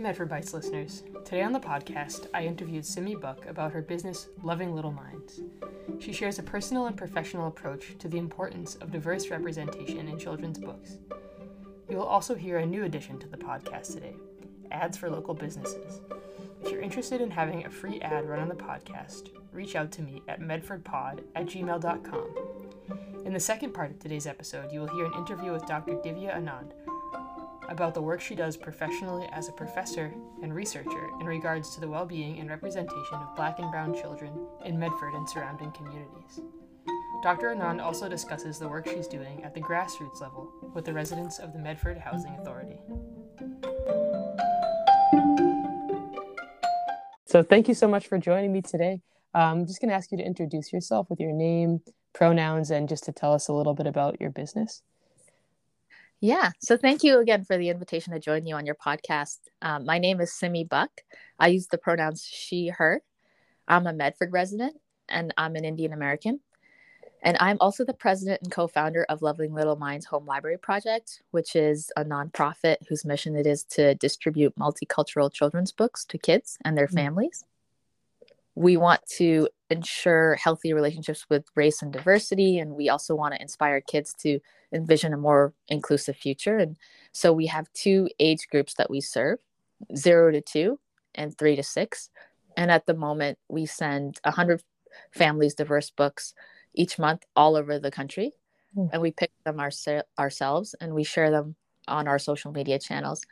Medford Bites listeners. Today on the podcast, I interviewed Simi Buck about her business, Loving Little Minds. She shares a personal and professional approach to the importance of diverse representation in children's books. You will also hear a new addition to the podcast today ads for local businesses. If you're interested in having a free ad run on the podcast, reach out to me at medfordpod at gmail.com. In the second part of today's episode, you will hear an interview with Dr. Divya Anand about the work she does professionally as a professor and researcher in regards to the well being and representation of black and brown children in Medford and surrounding communities. Dr. Anand also discusses the work she's doing at the grassroots level with the residents of the Medford Housing Authority. So, thank you so much for joining me today. Um, I'm just going to ask you to introduce yourself with your name, pronouns, and just to tell us a little bit about your business. Yeah. So thank you again for the invitation to join you on your podcast. Um, my name is Simi Buck. I use the pronouns she, her. I'm a Medford resident and I'm an Indian American. And I'm also the president and co founder of Loving Little Minds Home Library Project, which is a nonprofit whose mission it is to distribute multicultural children's books to kids and their mm. families. We want to ensure healthy relationships with race and diversity, and we also want to inspire kids to envision a more inclusive future. And so we have two age groups that we serve zero to two and three to six. And at the moment, we send 100 families diverse books each month all over the country. Mm. And we pick them our, ourselves and we share them on our social media channels.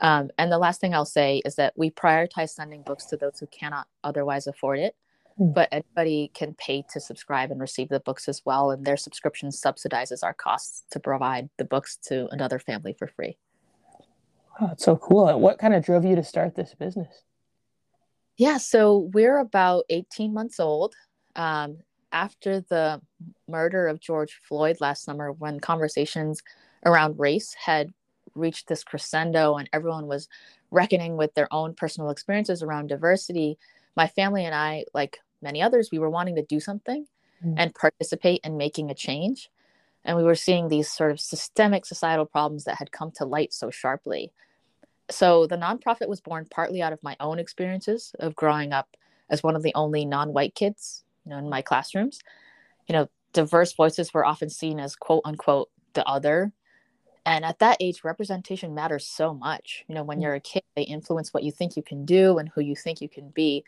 Um, and the last thing I'll say is that we prioritize sending books to those who cannot otherwise afford it. Hmm. but anybody can pay to subscribe and receive the books as well and their subscription subsidizes our costs to provide the books to another family for free. Oh that's so cool. What kind of drove you to start this business? Yeah so we're about 18 months old. Um, after the murder of george floyd last summer when conversations around race had reached this crescendo and everyone was reckoning with their own personal experiences around diversity my family and i like many others, we were wanting to do something mm. and participate in making a change. And we were seeing these sort of systemic societal problems that had come to light so sharply. So the nonprofit was born partly out of my own experiences of growing up as one of the only non-white kids, you know, in my classrooms. You know, diverse voices were often seen as quote unquote the other. And at that age, representation matters so much. You know, when mm. you're a kid, they influence what you think you can do and who you think you can be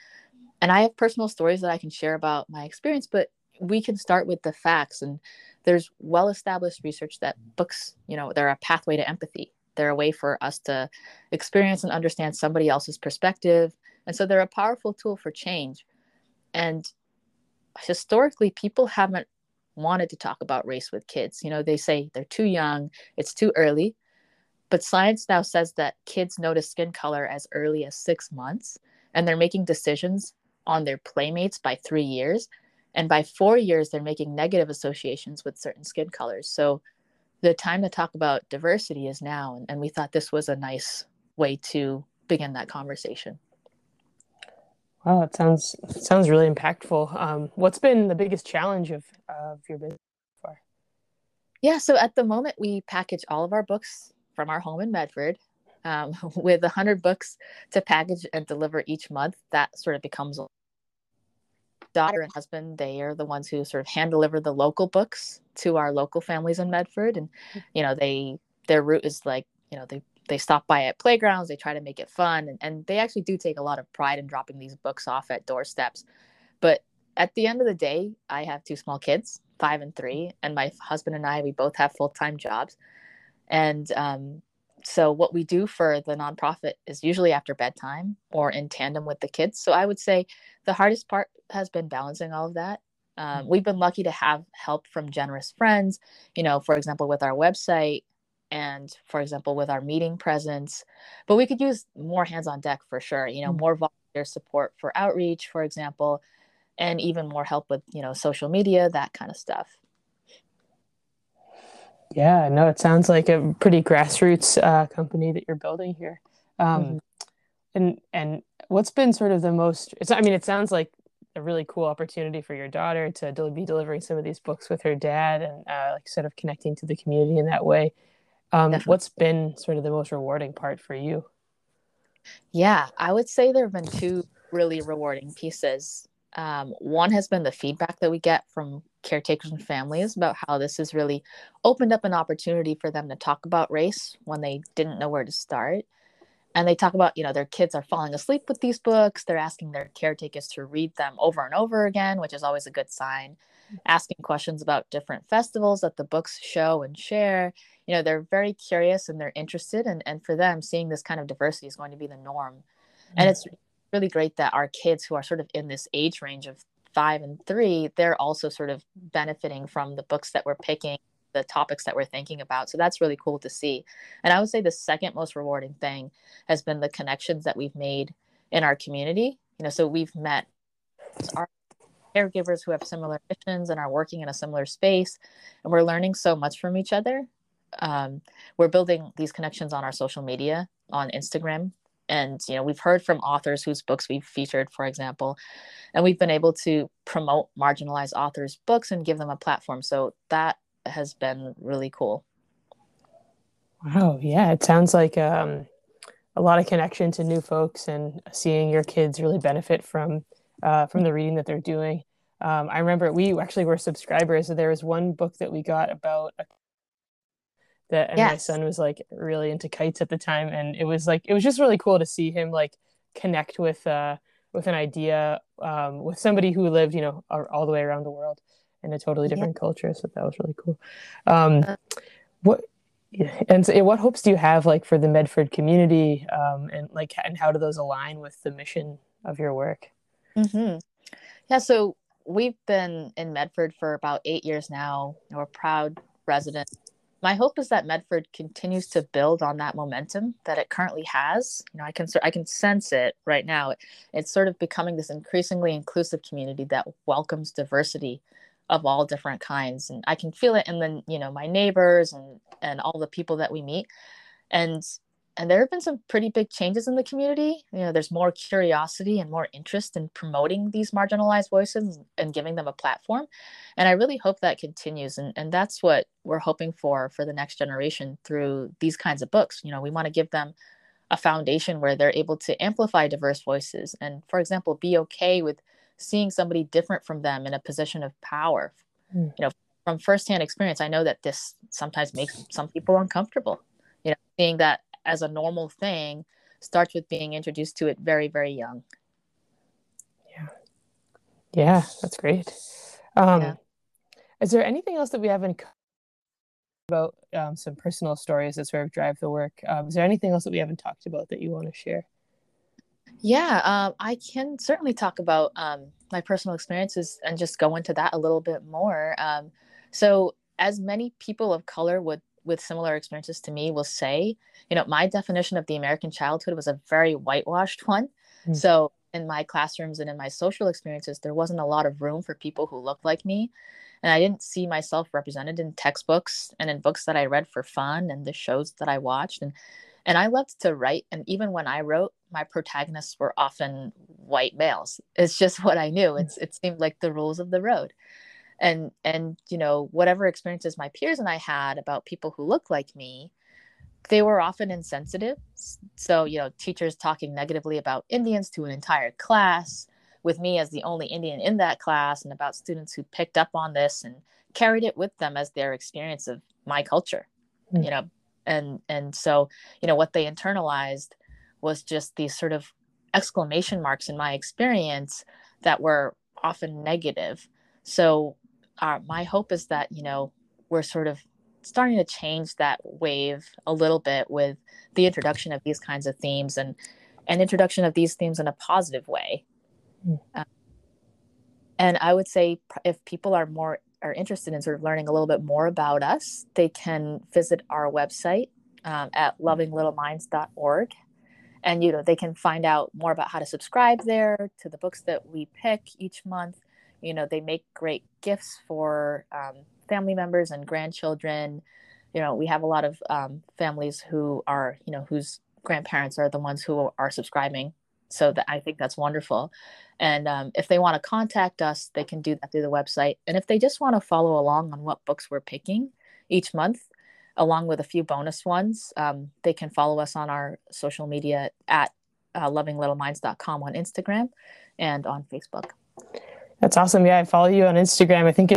and I have personal stories that I can share about my experience, but we can start with the facts. And there's well established research that books, you know, they're a pathway to empathy. They're a way for us to experience and understand somebody else's perspective. And so they're a powerful tool for change. And historically, people haven't wanted to talk about race with kids. You know, they say they're too young, it's too early. But science now says that kids notice skin color as early as six months, and they're making decisions on their playmates by three years. And by four years, they're making negative associations with certain skin colors. So the time to talk about diversity is now. And, and we thought this was a nice way to begin that conversation. Wow, it sounds it sounds really impactful. Um, what's been the biggest challenge of of your business so far? Yeah, so at the moment we package all of our books from our home in Medford um, with 100 books to package and deliver each month that sort of becomes daughter and husband they are the ones who sort of hand deliver the local books to our local families in medford and mm. you know they their route is like you know they they stop by at playgrounds they try to make it fun and, and they actually do take a lot of pride in dropping these books off at doorsteps. But at the end of the day i have two small kids five and three and my husband and i we both have full-time jobs. And um, so what we do for the nonprofit is usually after bedtime or in tandem with the kids. So i would say the hardest part has been balancing all of that um, mm. we've been lucky to have help from generous friends you know for example with our website and for example with our meeting presence but we could use more hands on deck for sure you know mm. more volunteer support for outreach for example and even more help with you know social media that kind of stuff yeah, no, it sounds like a pretty grassroots uh, company that you're building here. Um, mm-hmm. And and what's been sort of the most? It's, I mean, it sounds like a really cool opportunity for your daughter to del- be delivering some of these books with her dad and uh, like sort of connecting to the community in that way. Um, what's been sort of the most rewarding part for you? Yeah, I would say there have been two really rewarding pieces. Um, one has been the feedback that we get from caretakers and families about how this has really opened up an opportunity for them to talk about race when they didn't know where to start. And they talk about, you know, their kids are falling asleep with these books. They're asking their caretakers to read them over and over again, which is always a good sign. Asking questions about different festivals that the books show and share. You know, they're very curious and they're interested. And, and for them, seeing this kind of diversity is going to be the norm. Mm-hmm. And it's really great that our kids who are sort of in this age range of five and three, they're also sort of benefiting from the books that we're picking, the topics that we're thinking about. So that's really cool to see. And I would say the second most rewarding thing has been the connections that we've made in our community. You know, so we've met our caregivers who have similar missions and are working in a similar space, and we're learning so much from each other. Um, we're building these connections on our social media on Instagram and you know we've heard from authors whose books we've featured for example and we've been able to promote marginalized authors books and give them a platform so that has been really cool. Wow yeah it sounds like um, a lot of connection to new folks and seeing your kids really benefit from uh, from the reading that they're doing. Um, i remember we actually were subscribers so there was one book that we got about a that and yes. my son was like really into kites at the time and it was like it was just really cool to see him like connect with uh with an idea um with somebody who lived you know all the way around the world in a totally different yeah. culture so that was really cool um uh, what and so what hopes do you have like for the medford community um and like and how do those align with the mission of your work mm-hmm. yeah so we've been in medford for about eight years now we're proud residents my hope is that Medford continues to build on that momentum that it currently has. You know, I can I can sense it right now. It's sort of becoming this increasingly inclusive community that welcomes diversity of all different kinds, and I can feel it in the you know my neighbors and and all the people that we meet. And and there have been some pretty big changes in the community. You know there's more curiosity and more interest in promoting these marginalized voices and giving them a platform. And i really hope that continues and, and that's what we're hoping for for the next generation through these kinds of books. You know we want to give them a foundation where they're able to amplify diverse voices. And for example be okay with seeing somebody different from them in a position of power mm. you know from firsthand experience i know that this sometimes makes some people uncomfortable. You know seeing that as a normal thing starts with being introduced to it very very young. Yeah. Yeah that's great. Um yeah. is there anything else that we haven't about um, some personal stories that sort of drive the work? Um, is there anything else that we haven't talked about that you want to share yeah um, i can certainly talk about um, my personal experiences and just go into that a little bit more um, so as many people of color would with similar experiences to me will say, you know, my definition of the American childhood was a very whitewashed one. Mm. So in my classrooms and in my social experiences, there wasn't a lot of room for people who looked like me. And I didn't see myself represented in textbooks and in books that I read for fun and the shows that I watched. And and I loved to write. And even when I wrote, my protagonists were often white males. It's just what I knew. Hmm. It's it seemed like the rules of the road and and you know whatever experiences my peers and i had about people who look like me they were often insensitive so you know teachers talking negatively about indians to an entire class with me as the only indian in that class and about students who picked up on this and carried it with them as their experience of my culture mm. you know and and so you know what they internalized was just these sort of exclamation marks in my experience that were often negative. So uh, my hope is that you know we're sort of starting to change that wave a little bit with the introduction of these kinds of themes and an introduction of these themes in a positive way. Mm. uh, and i would say if people are more are interested in sort of learning a little bit more about us they can visit our website um, at lovinglittleminds.org and you know they can find out more about how to subscribe there to the books that we pick each month. You know they make great gifts for um, family members and grandchildren. You know we have a lot of um, families who are you know whose grandparents are the ones who are subscribing. So that i think that's wonderful. And um, if they want to contact us they can do that through the website. And if they just want to follow along on what books we're picking each month along with a few bonus ones um, they can follow us on our social media at uh, lovinglittleminds.com on Instagram and on Facebook. That's awesome. Yeah, I follow you on Instagram. I think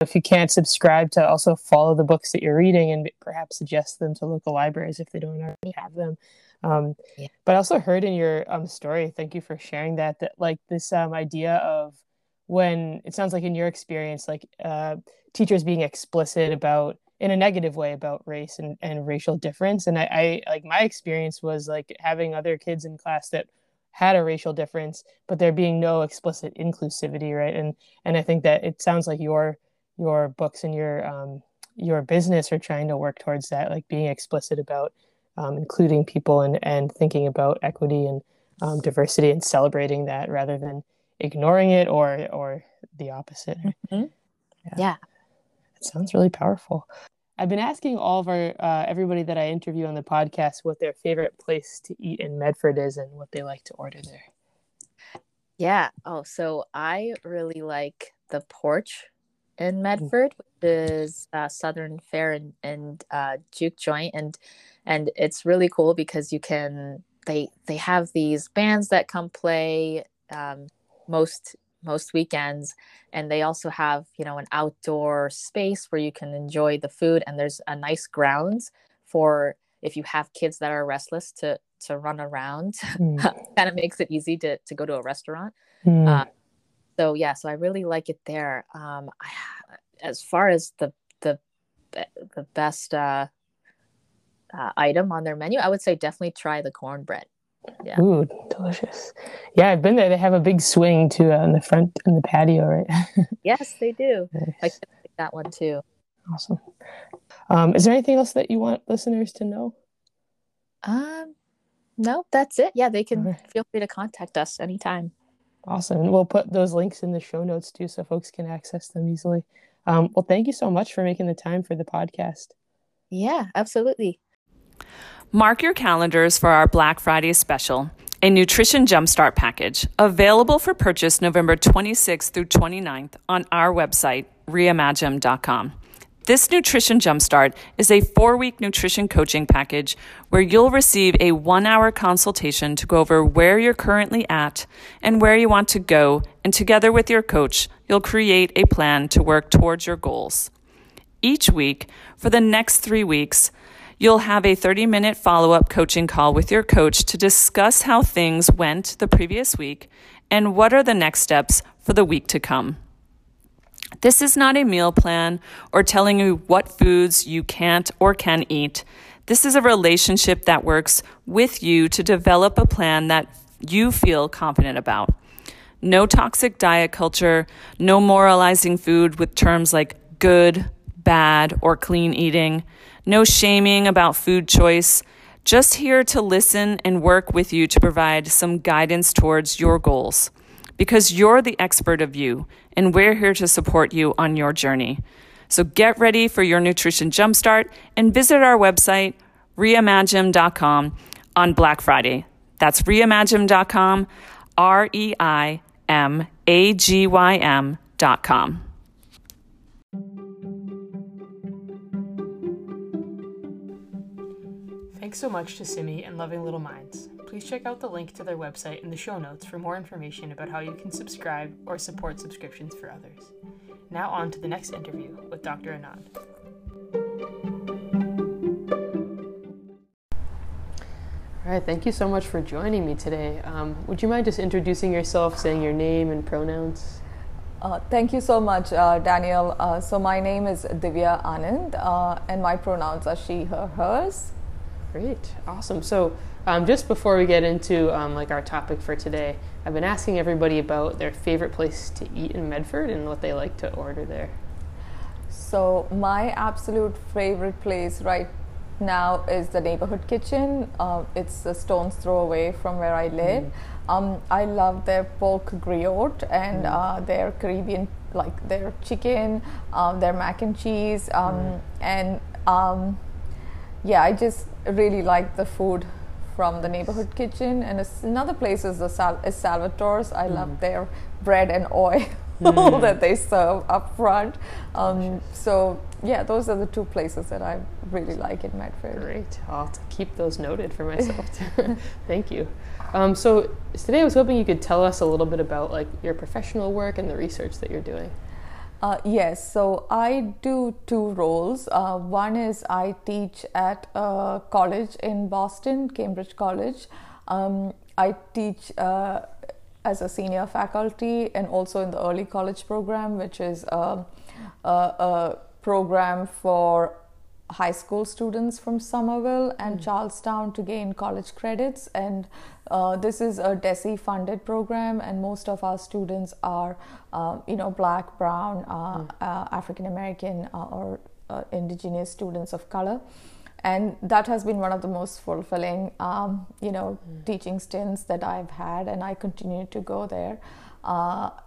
if you can't subscribe to also follow the books that you're reading and perhaps suggest them to local libraries if they don't already have them. Um, yeah. But I also heard in your um, story, thank you for sharing that, that like this um, idea of when it sounds like in your experience, like uh, teachers being explicit about in a negative way about race and, and racial difference. And I, I like my experience was like having other kids in class that had a racial difference, but there being no explicit inclusivity, right? And and I think that it sounds like your your books and your um, your business are trying to work towards that, like being explicit about um, including people and, and thinking about equity and um, diversity and celebrating that rather than ignoring it or or the opposite. Mm-hmm. Yeah. yeah. Sounds really powerful. I've been asking all of our uh, everybody that I interview on the podcast what their favorite place to eat in Medford is and what they like to order there. Yeah. Oh, so I really like the porch in mm. Medford, which is uh, Southern Fare and, and uh, Juke Joint, and and it's really cool because you can they they have these bands that come play um, most most weekends and they also have you know an outdoor space where you can enjoy the food and there's a nice grounds for if you have kids that are restless to to run around mm. kind of makes it easy to to go to a restaurant mm. uh, so yeah so i really like it there um I, as far as the the the best uh, uh, item on their menu i would say definitely try the cornbread yeah. Ooh, delicious. Yeah, I've been there. They have a big swing too uh, in the front in the patio, right? yes, they do. Nice. I like that one too. Awesome. Um, is there anything else that you want listeners to know? Um, no, that's it. Yeah, they can right. feel free to contact us anytime. Awesome. And we'll put those links in the show notes too so folks can access them easily. Um, well, thank you so much for making the time for the podcast. Yeah, absolutely. Mark your calendars for our Black Friday special, a nutrition jumpstart package, available for purchase November 26th through 29th on our website, reimagym.com. This Nutrition Jumpstart is a four week nutrition coaching package where you'll receive a one hour consultation to go over where you're currently at and where you want to go. And together with your coach, you'll create a plan to work towards your goals. Each week, for the next three weeks, You'll have a 30 minute follow up coaching call with your coach to discuss how things went the previous week and what are the next steps for the week to come. This is not a meal plan or telling you what foods you can't or can eat. This is a relationship that works with you to develop a plan that you feel confident about. No toxic diet culture, no moralizing food with terms like good, bad, or clean eating. No shaming about food choice. Just here to listen and work with you to provide some guidance towards your goals. Because you're the expert of you, and we're here to support you on your journey. So get ready for your nutrition jumpstart and visit our website, reimagym.com, on Black Friday. That's reimagym.com, R E I M A G Y M.com. Thanks so much to Simi and Loving Little Minds. Please check out the link to their website in the show notes for more information about how you can subscribe or support subscriptions for others. Now, on to the next interview with Dr. Anand. All right, thank you so much for joining me today. Um, would you mind just introducing yourself, saying your name and pronouns? Uh, thank you so much, uh, Daniel. Uh, so, my name is Divya Anand, uh, and my pronouns are she, her, hers. Great, awesome. So, um, just before we get into um, like our topic for today, I've been asking everybody about their favorite place to eat in Medford and what they like to order there. So, my absolute favorite place right now is the neighborhood kitchen. Uh, it's a stone's throw away from where I live. Mm. Um, I love their pork griot and mm. uh, their Caribbean, like their chicken, um, their mac and cheese, um, mm. and um, yeah, I just really like the food from the neighborhood kitchen. And another place is the Sal- is Salvatore's. I mm. love their bread and oil. mm. that they serve up front. Um, so yeah, those are the two places that I really like in Medford. Great. I'll keep those noted for myself. Thank you. Um, so today I was hoping you could tell us a little bit about like your professional work and the research that you're doing. Uh, yes, so I do two roles. Uh, one is I teach at a college in Boston, Cambridge College. Um, I teach uh, as a senior faculty and also in the early college program, which is a, a, a program for high school students from Somerville and mm. Charlestown to gain college credits. And uh, this is a DESE funded program, and most of our students are, uh, you know, black, brown, uh, mm. African American, uh, or uh, indigenous students of color. And that has been one of the most fulfilling, um, you know, mm. teaching stints that I've had, and I continue to go there.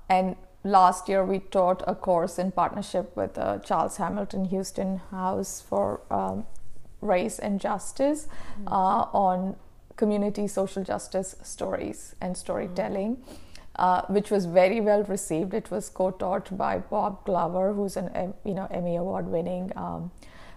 and last year we taught a course in partnership with uh, Charles Hamilton Houston House for um, Race and Justice mm-hmm. uh, on community social justice stories and storytelling. Mm-hmm. Uh, which was very well received. It was co-taught by Bob Glover, who's an you know Emmy award-winning um,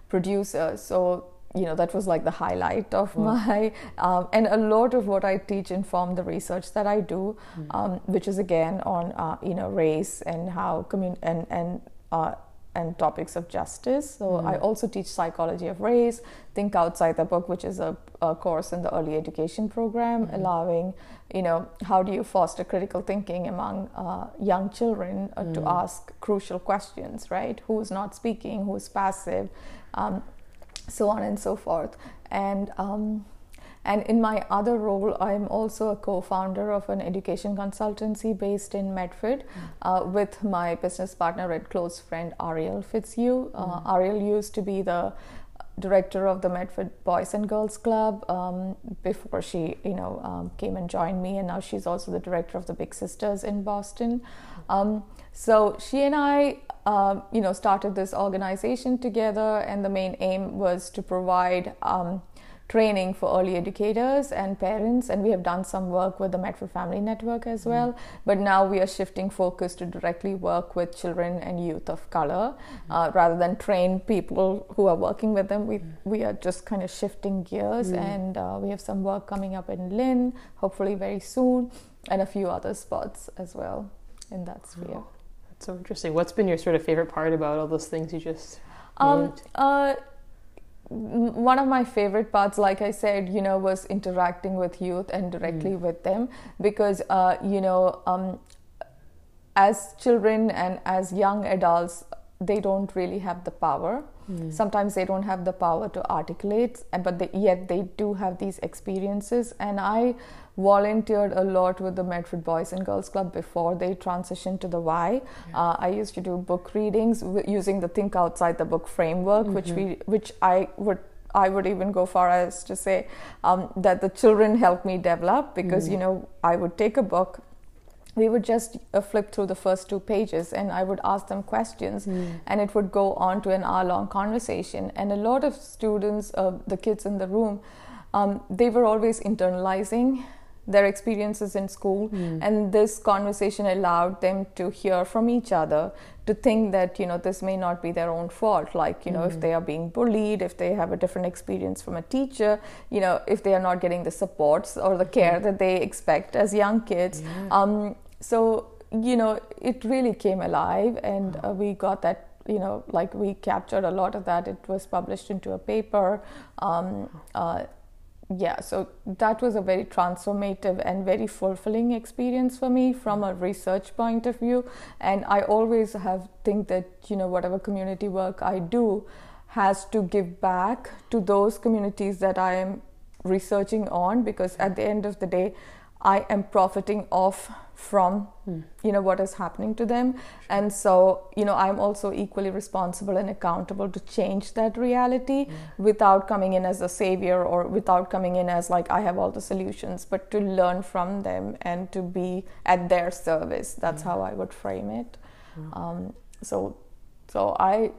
producer. So you know that was like the highlight of mm. my um, and a lot of what i teach inform the research that i do mm. um, which is again on uh, you know race and how commun and and uh, and topics of justice. So mm. I also teach psychology of race, Think Outside the Book, which is a, a course in the early education program, mm. allowing you know how do you foster critical thinking among uh, young children uh, mm. to ask crucial questions, right? Who's not speaking? Who's passive? Um, so on and so forth. And um, and in my other role, I'm also a co-founder of an education consultancy based in Medford, mm. uh, with my business partner and close friend Ariel Fitzhugh. Uh, mm. Ariel used to be the director of the Medford Boys and Girls Club um, before she, you know, um, came and joined me, and now she's also the director of the Big Sisters in Boston. Um, so she and I, um, you know, started this organization together, and the main aim was to provide um, training for early educators and parents and we have done some work with the Medford Family Network as mm-hmm. well but now we are shifting focus to directly work with children and youth of color mm-hmm. uh, rather than train people who are working with them we, mm-hmm. we are just kind of shifting gears mm-hmm. and uh, we have some work coming up in Lynn hopefully very soon and a few other spots as well in that sphere. That's so interesting. What's been your sort of favorite part about all those things you just um, uh, one of my favorite parts, like I said, you know, was interacting with youth and directly mm. with them because, uh, you know, um, as children and as young adults, they don't really have the power. Mm. Sometimes they don't have the power to articulate, but they, yet they do have these experiences. And I volunteered a lot with the Medford Boys and Girls Club before they transitioned to the Y. Yeah. Uh, I used to do book readings using the Think Outside the Book framework, mm-hmm. which we, which I would I would even go far as to say um, that the children helped me develop because mm. you know I would take a book we would just uh, flip through the first two pages and I would ask them questions mm. and it would go on to an hour long conversation and a lot of students uh, the kids in the room um, they were always internalizing their experiences in school mm. and this conversation allowed them to hear from each other to think that you know this may not be their own fault like you know mm. if hmm. they are being bullied if they have a different experience from a teacher you know if they are not getting the supports or the care mm. that they expect as young kids yeah. um, so you know it really came alive and uh, we got that you know like we captured a lot of that it was published into a paper um, uh, yeah, so that was a very transformative and very fulfilling experience for me from a research point of view. And I always have think that you know whatever community work I do has to give back to those communities that I am researching on because at the end of the day, I am profiting off from mm. you know what is happening to them sure. and so you know i'm also equally responsible and accountable to change that reality mm. without coming in as a savior or without coming in as like i have all the solutions but to learn from them and to be at their service that's mm. how i would frame it um, so so i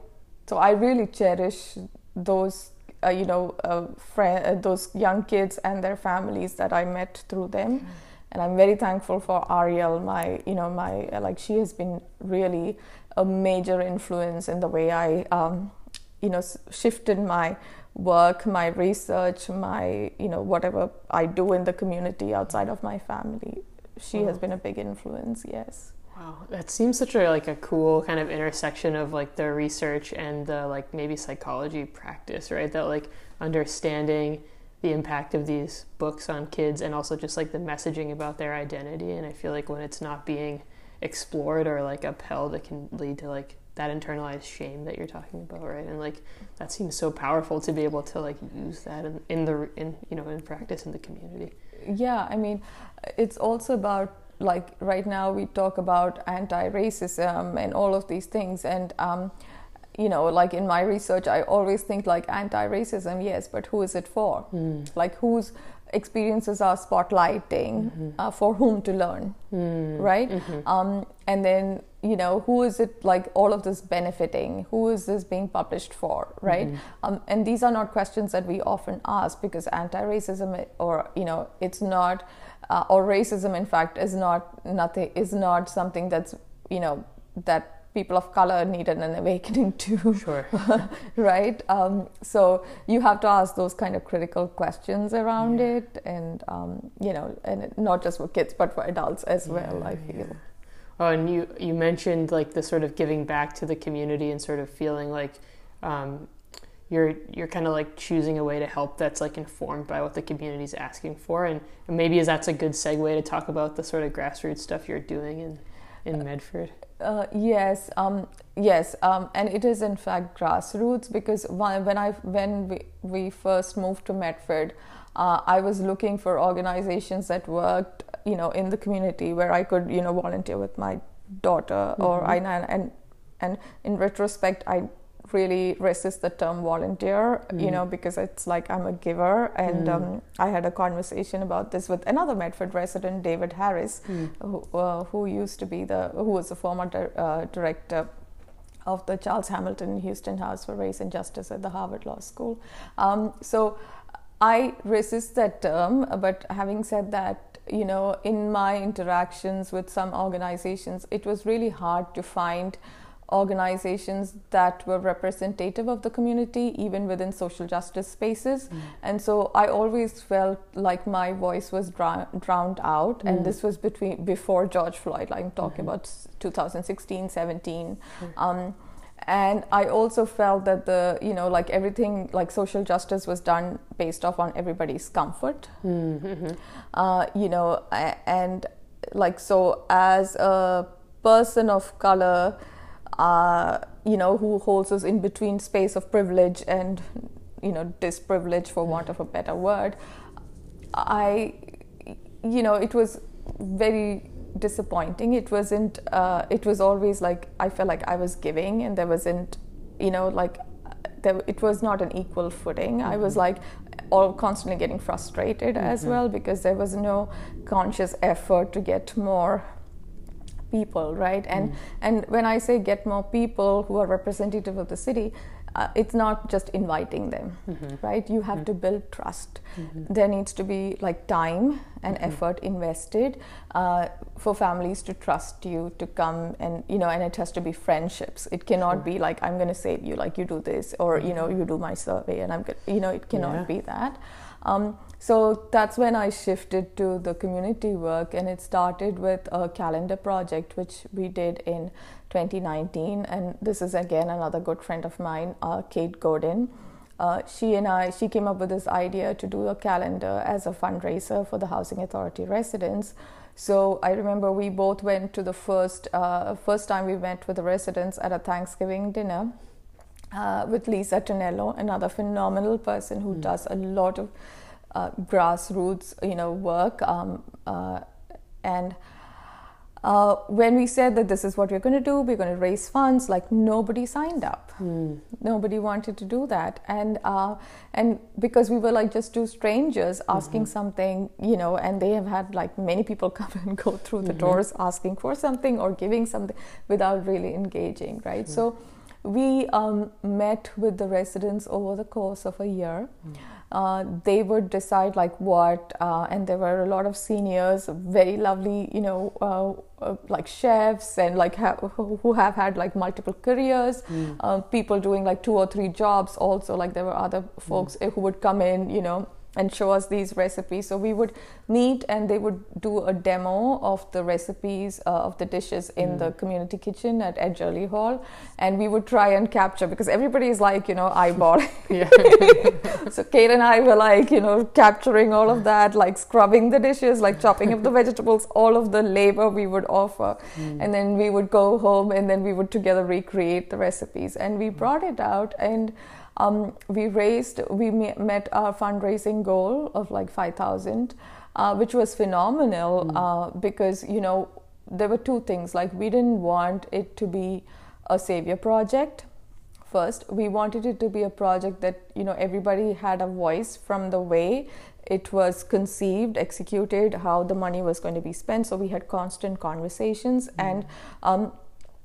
so i really cherish those uh, you know uh, friend, uh, those young kids and their families that i met through them and I'm very thankful for Ariel. My, you know, my like she has been really a major influence in the way I, um, you know, shifted my work, my research, my, you know, whatever I do in the community outside of my family. She has been a big influence. Yes. Wow, that seems such a like a cool kind of intersection of like the research and the like maybe psychology practice, right? That like understanding the impact of these books on kids and also just like the messaging about their identity and I feel like when it's not being explored or like upheld it can lead to like that internalized shame that you're talking about, right? And like that seems so powerful to be able to like use that in, in the in you know in practice in the community. Yeah, I mean, it's also about like right now we talk about anti-racism and all of these things and um, you know like in my research i always think like anti-racism yes but who is it for mm. like whose experiences are spotlighting mm-hmm. uh, for whom to learn mm. right mm-hmm. um, and then you know who is it like all of this benefiting who is this being published for right mm-hmm. um, and these are not questions that we often ask because anti-racism or you know it's not uh, or racism in fact is not nothing is not something that's you know that people of color needed an awakening too. sure right um, so you have to ask those kind of critical questions around yeah. it and um, you know and not just for kids but for adults as yeah, well i feel yeah. oh and you you mentioned like the sort of giving back to the community and sort of feeling like um, you're you're kind of like choosing a way to help that's like informed by what the community is asking for and, and maybe that's a good segue to talk about the sort of grassroots stuff you're doing in in medford uh, yes um, yes um, and it is in fact grassroots because when i when we, we first moved to medford uh, i was looking for organizations that worked you know in the community where i could you know volunteer with my daughter mm-hmm. or I, and and in retrospect i really resist the term volunteer, mm. you know, because it's like I'm a giver. And mm. um, I had a conversation about this with another Medford resident, David Harris, mm. who, uh, who, used to be the, who was the former di- uh, director of the Charles Hamilton Houston House for Race and Justice at the Harvard Law School. Um, so I resist that term, but having said that, you know, in my interactions with some organizations, it was really hard to find organizations that were representative of the community, even within social justice spaces. Mm. And so I always felt like my voice was drowned out. Mm. And this was between before George Floyd, like I'm talking mm-hmm. about 2016, 17. Um, and I also felt that the you know like everything like social justice was done based off on everybody's comfort. Mm-hmm. Uh, you know, and like so as a person of color uh, you know, who holds us in between space of privilege and, you know, disprivilege, for want of a better word. I, you know, it was very disappointing. It wasn't. Uh, it was always like I felt like I was giving, and there wasn't, you know, like there, it was not an equal footing. Mm-hmm. I was mm-hmm. like all constantly getting frustrated mm-hmm. as well because there was no conscious effort to get more people, right? And mm. and when I say get more people who are representative of the city, uh, it's not just inviting them, mm-hmm. right? You have mm-hmm. to build trust. Mm-hmm. There needs to be like time and mm-hmm. effort invested uh, for families to trust you to come and you know, and it has to be friendships. It cannot sure. be like I'm going to save you, like you do this, or you know, mm-hmm. you do my survey, and I'm, going you know, it cannot yeah. be that. Um, so that's when I shifted to the community work, and it started with a calendar project which we did in 2019. And this is again another good friend of mine, uh, Kate Godin. Uh, she and I, she came up with this idea to do a calendar as a fundraiser for the Housing Authority residents. So I remember we both went to the first uh, first time we met with the residents at a Thanksgiving dinner uh, with Lisa Tonello, another phenomenal person who mm. does a lot of uh, grassroots, you know, work. Um, uh, and uh, when we said that this is what we're going to do, we're going to raise funds, like nobody signed up. Mm. Nobody wanted to do that, and uh, and because we were like just two strangers asking mm-hmm. something, you know, and they have had like many people come and go through the mm-hmm. doors asking for something or giving something without really engaging, right? Mm. So we um, met with the residents over the course of a year. Uh, they would decide like what, uh, and there were a lot of seniors, very lovely, you know, uh, uh like chefs and like ha- who have had like multiple careers. Mm. people doing like two or three jobs. Also, like there were other folks mm. who would come in, you know, and show us these recipes. So we would meet and they would do a demo of the recipes uh, of the dishes in mm. the community kitchen at Ed Early Hall. And we would try and capture because everybody is like, you know, eyeball. so Kate and I were like, you know, capturing all of that, like scrubbing the dishes, like chopping up the vegetables, all of the labor we would offer. Mm. And then we would go home and then we would together recreate the recipes. And we brought it out and um, we raised, we met our fundraising goal of like 5,000, uh, which was phenomenal mm. uh, because, you know, there were two things. Like, we didn't want it to be a savior project. First, we wanted it to be a project that, you know, everybody had a voice from the way it was conceived, executed, how the money was going to be spent. So we had constant conversations, mm. and um,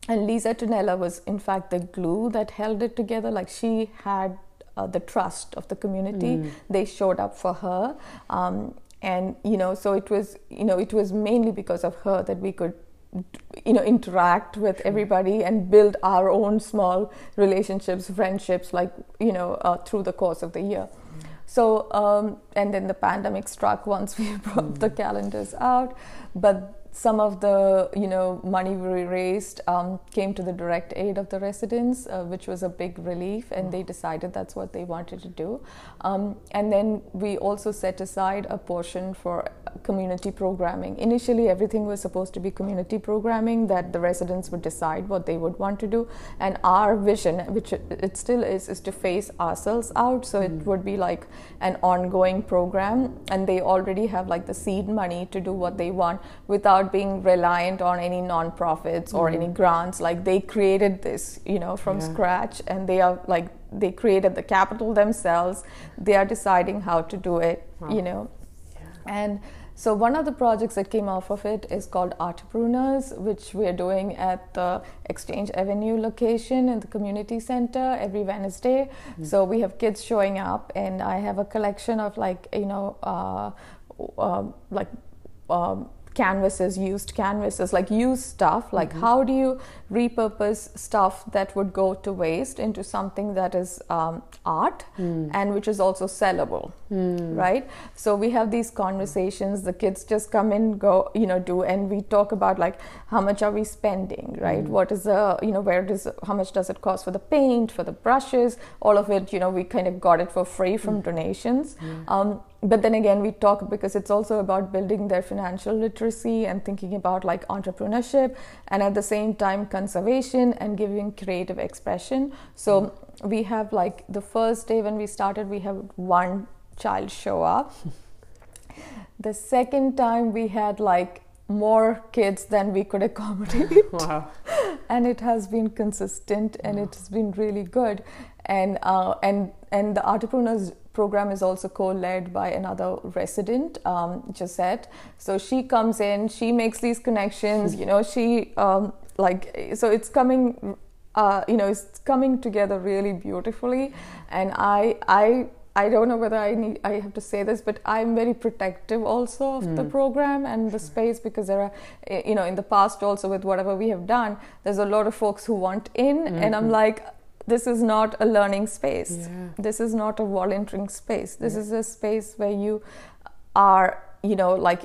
and Lisa Tonella was, in fact, the glue that held it together. Like she had uh, the trust of the community. Mm. They showed up for her, um, and you know, so it was, you know, it was mainly because of her that we could you know interact with everybody and build our own small relationships friendships like you know uh, through the course of the year mm. so um, and then the pandemic struck once we brought mm. the calendars out but some of the you know money we raised um, came to the direct aid of the residents, uh, which was a big relief, and they decided that's what they wanted to do. Um, and then we also set aside a portion for community programming. Initially, everything was supposed to be community programming that the residents would decide what they would want to do, and our vision, which it still is, is to phase ourselves out. So mm. it would be like an ongoing program, and they already have like the seed money to do what they want without being reliant on any nonprofits or mm. any grants. Like they created this, you know, from yeah. scratch, and they are like they created the capital themselves. They are deciding how to do it, wow. you know, yeah. and. So one of the projects that came off of it is called Entrepreneurs, which we are doing at the Exchange Avenue location in the community center every Wednesday. Mm-hmm. So we have kids showing up, and I have a collection of like you know uh, uh, like um, canvases, used canvases, like used stuff. Like, mm-hmm. how do you repurpose stuff that would go to waste into something that is um, art mm. and which is also sellable, mm. right? So we have these conversations. The kids just come in, go, you know, do, and we talk about like how much are we spending, right? Mm. What is the, you know, where does how much does it cost for the paint, for the brushes, all of it. You know, we kind of got it for free from mm. donations. Um, but then again we talk because it's also about building their financial literacy and thinking about like entrepreneurship and at the same time conservation and giving creative expression so mm. we have like the first day when we started we have one child show up the second time we had like more kids than we could accommodate wow and it has been consistent and wow. it has been really good and uh, and and the entrepreneurs program is also co-led by another resident, um, Josette. So she comes in, she makes these connections. You know, she um, like so it's coming. Uh, you know, it's coming together really beautifully, and I I I don't know whether I need I have to say this, but I'm very protective also of mm. the program and the space because there are you know in the past also with whatever we have done, there's a lot of folks who want in, mm-hmm. and I'm like this is not a learning space. Yeah. This is not a volunteering space. This yeah. is a space where you are, you know, like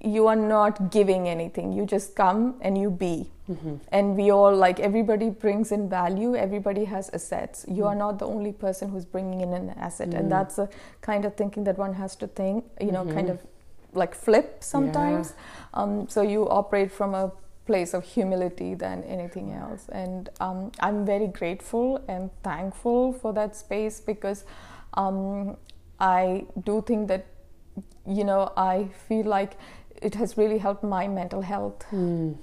you are not giving anything. You just come and you be. Mm-hmm. And we all, like, everybody brings in value, everybody has assets. You mm are not the only person who's bringing in an asset. mm And that's the kind of thinking that one has to think, you know, mm-hmm. kind of like flip sometimes. Yeah. Um, so you operate from a place of humility than anything else. And um, I'm very grateful and thankful for that space because um, I do think that, you know, I feel like it has really helped my mental health. Mm.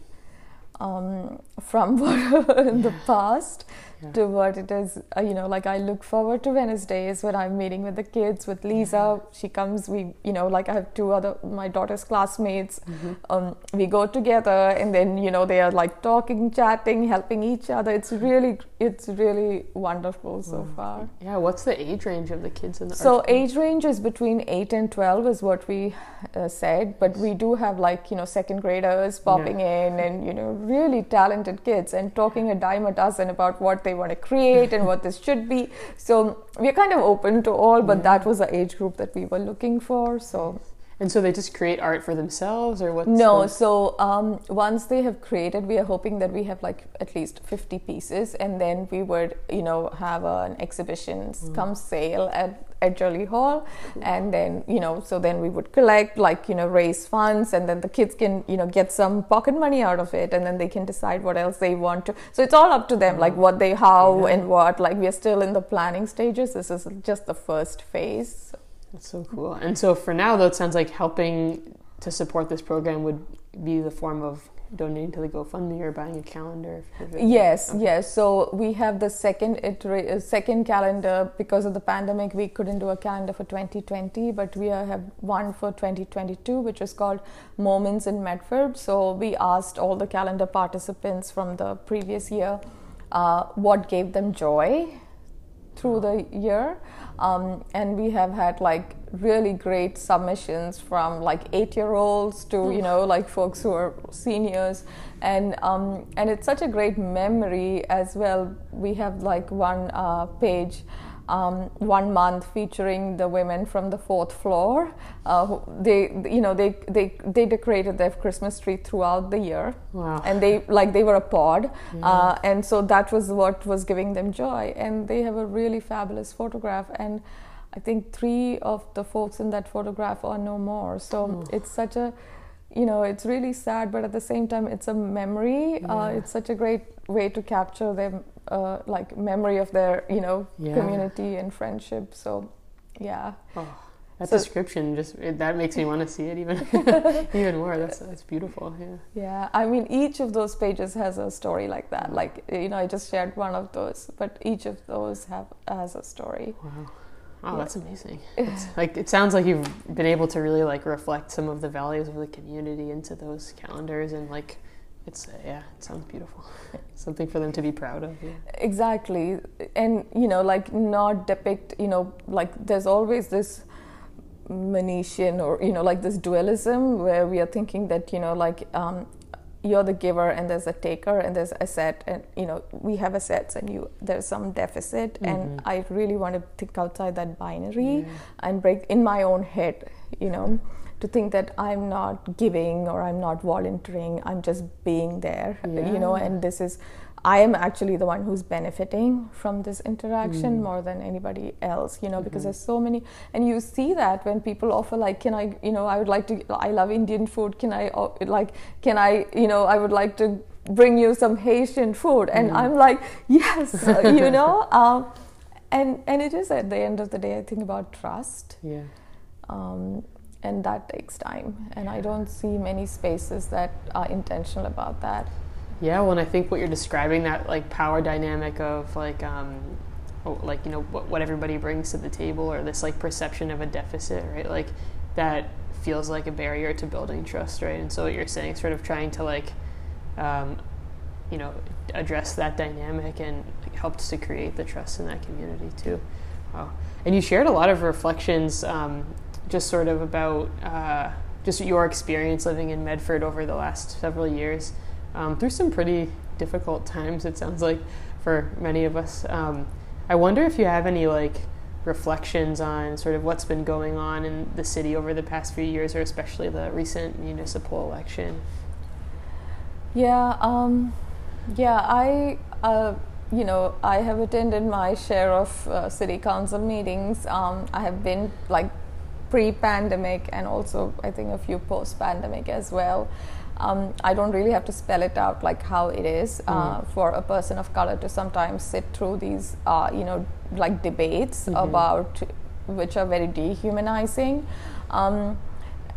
Um, from what in the past yeah. to what it is. Uh, you know, like I look forward to Wednesdays when I'm meeting with the kids with Lisa. She comes. We, you know, like I have two other my daughter's classmates. Mm-hmm. Um, we go together, and then you know they are like talking, chatting, helping each other. It's really, it's really wonderful so far. Yeah. What's the age range of the kids in the? So age range is between eight and twelve, is what we uh, said. But we do have like you know second graders popping yeah. in, and you know really talented kids and talking a dime a dozen about what they want to create and what this should be. So we're kind of open to all, but yeah. that was the age group that we were looking for. So. And so they just create art for themselves, or what? No. The... So um, once they have created, we are hoping that we have like at least fifty pieces, and then we would, you know, have an exhibition mm. come sale at at Jolly Hall, and then you know, so then we would collect, like you know, raise funds, and then the kids can you know get some pocket money out of it, and then they can decide what else they want to. So it's all up to them, like what they, how, yeah. and what. Like we are still in the planning stages. This is just the first phase. That's so cool. And so for now, though, it sounds like helping to support this program would be the form of donating to the GoFundMe or buying a calendar? Yes, okay. yes. So we have the second itera- uh, second calendar because of the pandemic. We couldn't do a calendar for 2020, but we have one for 2022, which is called Moments in Medford. So we asked all the calendar participants from the previous year uh, what gave them joy through the year. Um, and we have had like really great submissions from like eight year olds to you know like folks who are seniors. And um, and it's such a great memory as well. We have like one uh, page um, one month featuring the women from the fourth floor. Uh, they, you know, they, they they decorated their Christmas tree throughout the year, wow. and they like they were a pod, yeah. uh, and so that was what was giving them joy. And they have a really fabulous photograph, and I think three of the folks in that photograph are no more. So oh. it's such a you know it's really sad but at the same time it's a memory uh, yeah. uh, it's such a great way to capture them uh, like memory of their you know yeah. community and friendship. So yeah. Oh, that so, description just it, that makes me want to see it even even more. That's that's beautiful. Yeah. Yeah. I mean, each of those pages has a story like that. Like you know, I just shared one of those, but each of those have has a story. Wow. Oh, that's amazing. It's like it sounds like you've been able to really like reflect some of the values of the community into those calendars and like it's uh, yeah it sounds beautiful something for them to be proud of yeah. exactly and you know like not depict you know like there's always this Manichean or you know like this dualism where we are thinking that you know like um, you're the giver and there's a taker and there's a set and you know we have assets and you there's some deficit mm-hmm. and i really want to think outside that binary and break in my own head you know to think that I'm not giving or I'm not volunteering, I'm just being there, yeah. you know, and this is, I am actually the one who's benefiting from this interaction mm. more than anybody else, you know, mm-hmm. because there's so many, and you see that when people offer, like, can I, you know, I would like to, I love Indian food, can I, like, can I, you know, I would like to bring you some Haitian food, and mm. I'm like, yes, you know, um, and and it is at the end of the day, I think about trust. Yeah. Um, and that takes time and i don't see many spaces that are intentional about that yeah well and i think what you're describing that like power dynamic of like um like you know what, what everybody brings to the table or this like perception of a deficit right? Like that feels like a barrier to building trust right? And so what you're saying sort of trying to like um, you know address that dynamic and helps to create the trust in that community too. Wow. and you shared a lot of reflections um, just sort of about uh, just your experience living in Medford over the last several years um, through some pretty difficult times. It sounds like for many of us. Um, I wonder if you have any like reflections on sort of what's been going on in the city over the past few years, or especially the recent municipal election. Yeah, um, yeah, I. Uh, you know, I have attended my share of uh, city council meetings. Um, I have been like pre-pandemic and also I think a few post-pandemic as well. Um, I don't really have to spell it out like how it is uh, mm. for a person of color to sometimes sit through these, uh, you know, like debates mm-hmm. about which are very dehumanizing. Um,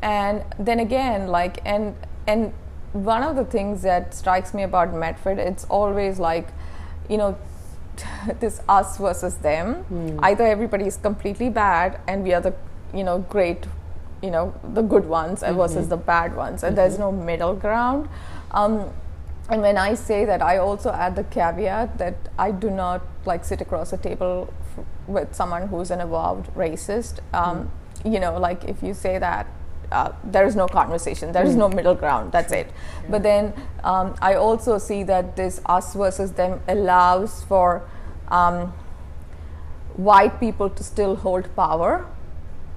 and then again, like, and and one of the things that strikes me about Medford, it's always like, you know, this us versus them. Mm. Either everybody is completely bad and we are the you know great you know the good ones Mm-hmm. versus the bad ones and there's no middle ground. Um, and when i say that i also add the caveat that i do not like sit across a table f- with someone who's an avowed racist. Um, you know like if you say that uh, there is no conversation there is no middle ground that's it. But then um, i also see that this us versus them allows for um, white people to still hold power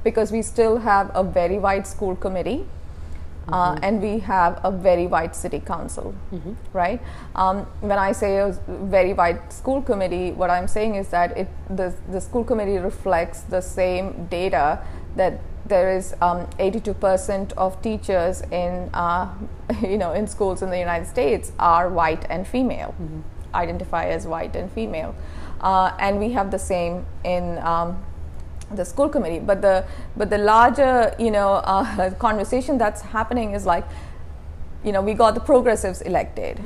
because we still have a very white school committee uh, and we have a very white city council, right? Um, when I say a very white school committee, what I'm saying is that it the, the school committee reflects the same data that there is um, 82% of teachers in uh, you know in schools in the United States are white and female, identify as white and female, uh, and we have the same in um, the school committee but the but the larger you know uh, conversation that's happening is like you know we got the progressives elected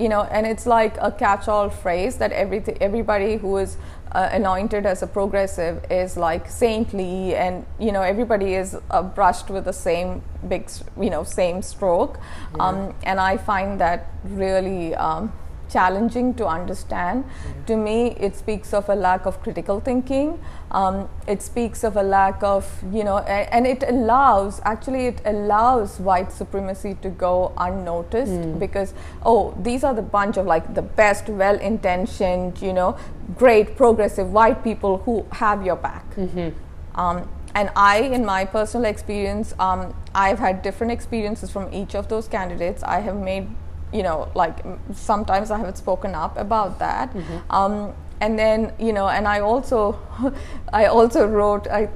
you know and it's like a catch-all phrase that everything everybody who is uh, anointed as a progressive is like saintly and you know everybody is uh, brushed with the same big you know same stroke um, and i find that really um, challenging to understand. To me, it speaks of a lack of critical thinking. Um, it speaks of a lack of, you know, a- and it allows, actually, it allows white supremacy to go unnoticed because, oh, these are the bunch of like the best, well intentioned, you know, great progressive white people who have your back. Um, and I, in my personal experience, um, I've had different experiences from each of those candidates. I have made, you know, like sometimes I haven't spoken up about that. Um, and then, you know, and I also, I also wrote, I,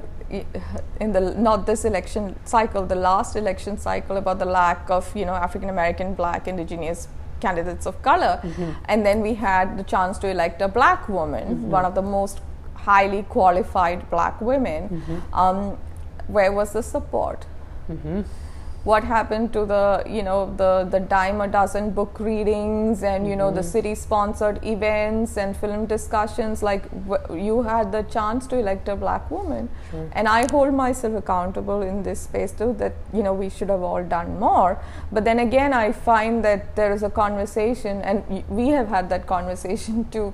in the not this election cycle, the last election cycle about the lack of, you know, African American, Black, Indigenous candidates of color, mm-hmm. and then we had the chance to elect a black woman, mm-hmm. one of the most highly qualified black women. Mm-hmm. Um, where was the support? What happened to the you know the the dime a dozen book readings and you know the mm-hmm. city sponsored events and film discussions? Like w- you had the chance to elect a black woman, and I hold myself accountable in this space too. That you know we should have all done more. But then again, I find that there is a conversation, and y- we have had that conversation too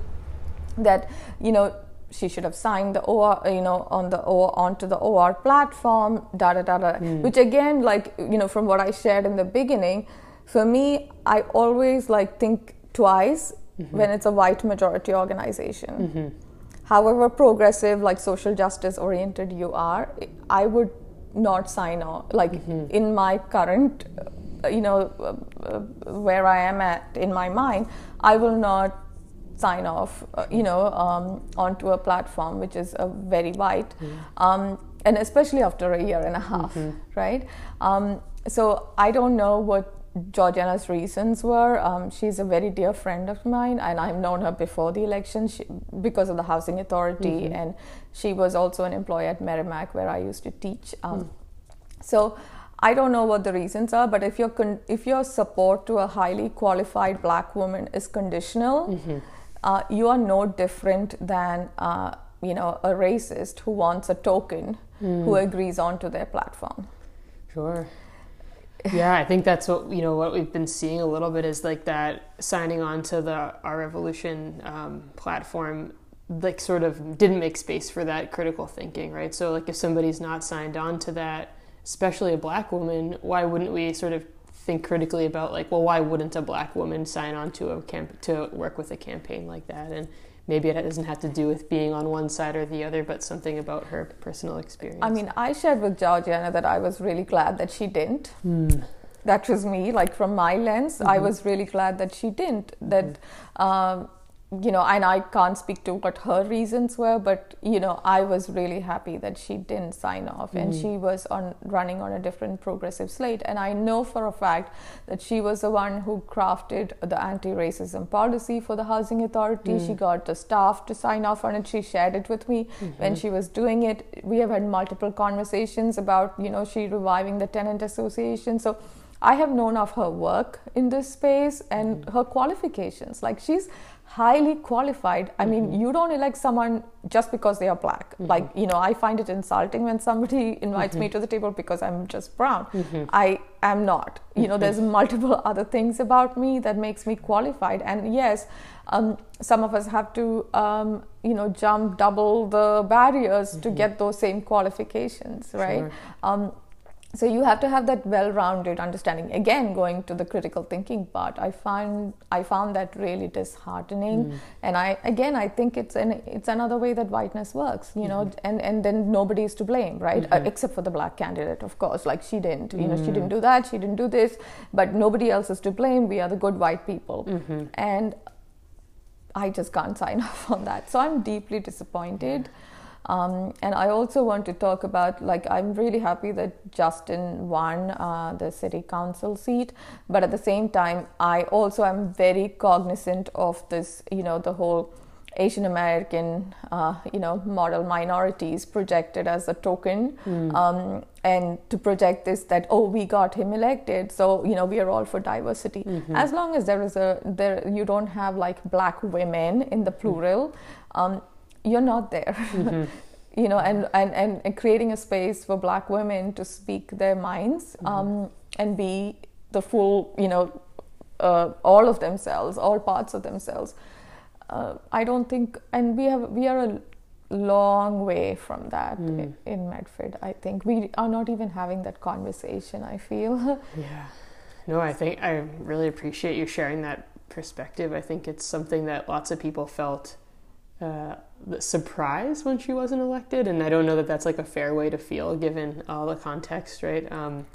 that you know she should have signed the OR, you know, on the OR onto the OR platform, da da da da. Which again, like you know, from what I shared in the beginning, for me, I always like think twice when it's a white majority organization. However progressive, like social justice oriented you are, I would not sign on. Like in my current, uh, you know, uh, uh, where I am at in my mind, I will not sign off, uh, you know, um, onto a platform which is uh, very white, um, and especially after a year and a half, right? Um, so I don't know what Georgiana's reasons were. Um, she's a very dear friend of mine, and I've known her before the election she, because of the housing authority, and she was also an employee at Merrimack where I used to teach. Um, so I don't know what the reasons are, but if your con- if your support to a highly qualified black woman is conditional, uh, you are no different than uh, you know a racist who wants a token who agrees onto their platform. Sure. Yeah, I think that's what you know. What we've been seeing a little bit is like that signing on to the Our Revolution um, platform, like sort of didn't make space for that critical thinking, right? So like if somebody's not signed on to that, especially a black woman, why wouldn't we sort of think critically about like, well, why wouldn't a black woman sign on to a camp to work with a campaign like that? And maybe it doesn't have to do with being on one side or the other, but something about her personal experience. I mean, I shared with Georgiana that I was really glad that she didn't. That was me, like from my lens, I was really glad that she didn't. That, um, you know, and I can't speak to what her reasons were, but you know, I was really happy that she didn't sign off, and mm. she was on running on a different progressive slate. And I know for a fact that she was the one who crafted the anti-racism policy for the housing authority. She mm. got the staff to sign off on it. She shared it with me mm-hmm. when she was doing it. We have had multiple conversations about, you know, she reviving the tenant association. So I have known of her work in this space and mm-hmm. her qualifications. Like she's highly qualified. I mean, you don't elect someone just because they are black. Like, you know, I find it insulting when somebody invites me to the table because I'm just brown. I am not. You know, there's multiple other things about me that makes me qualified. And yes, um, some of us have to, um, you know, jump double the barriers to get those same qualifications, right? Sure. Um, so you have to have that well-rounded understanding. Again going to the critical thinking part i find i found that really disheartening. Mm. And i again i think it's an it's another way that whiteness works you know mm-hmm. and and then nobody is to blame right? Uh, mm-hmm. except for the black candidate of course. Like she didn't you know she mm. didn't do that she didn't do this but nobody else is to blame. We are the good white people. Mm-hmm. And I just can't sign off on that. So I'm deeply disappointed. Um, and I also want to talk about like I'm really happy that Justin won uh, the city council seat, but at the same time I also am very cognizant of this, you know, the whole Asian American, uh, you know, model minorities projected as a token, um, and to project this that oh we got him elected, so you know we are all for diversity. As long as there is a there you don't have like black women in the plural, um, you're not there. you know, and, and, and, and creating a space for black women to speak their minds um, and be the full, you know, uh, all of themselves, all parts of themselves. Uh, I don't think, and we have we are a long way from that in, in Medford. I think we are not even having that conversation. I feel. Yeah. No, I think I really appreciate you sharing that perspective. I think it's something that lots of people felt uh, the surprise when she wasn't elected, and I don't know that that's like a fair way to feel given all the context, right? Um,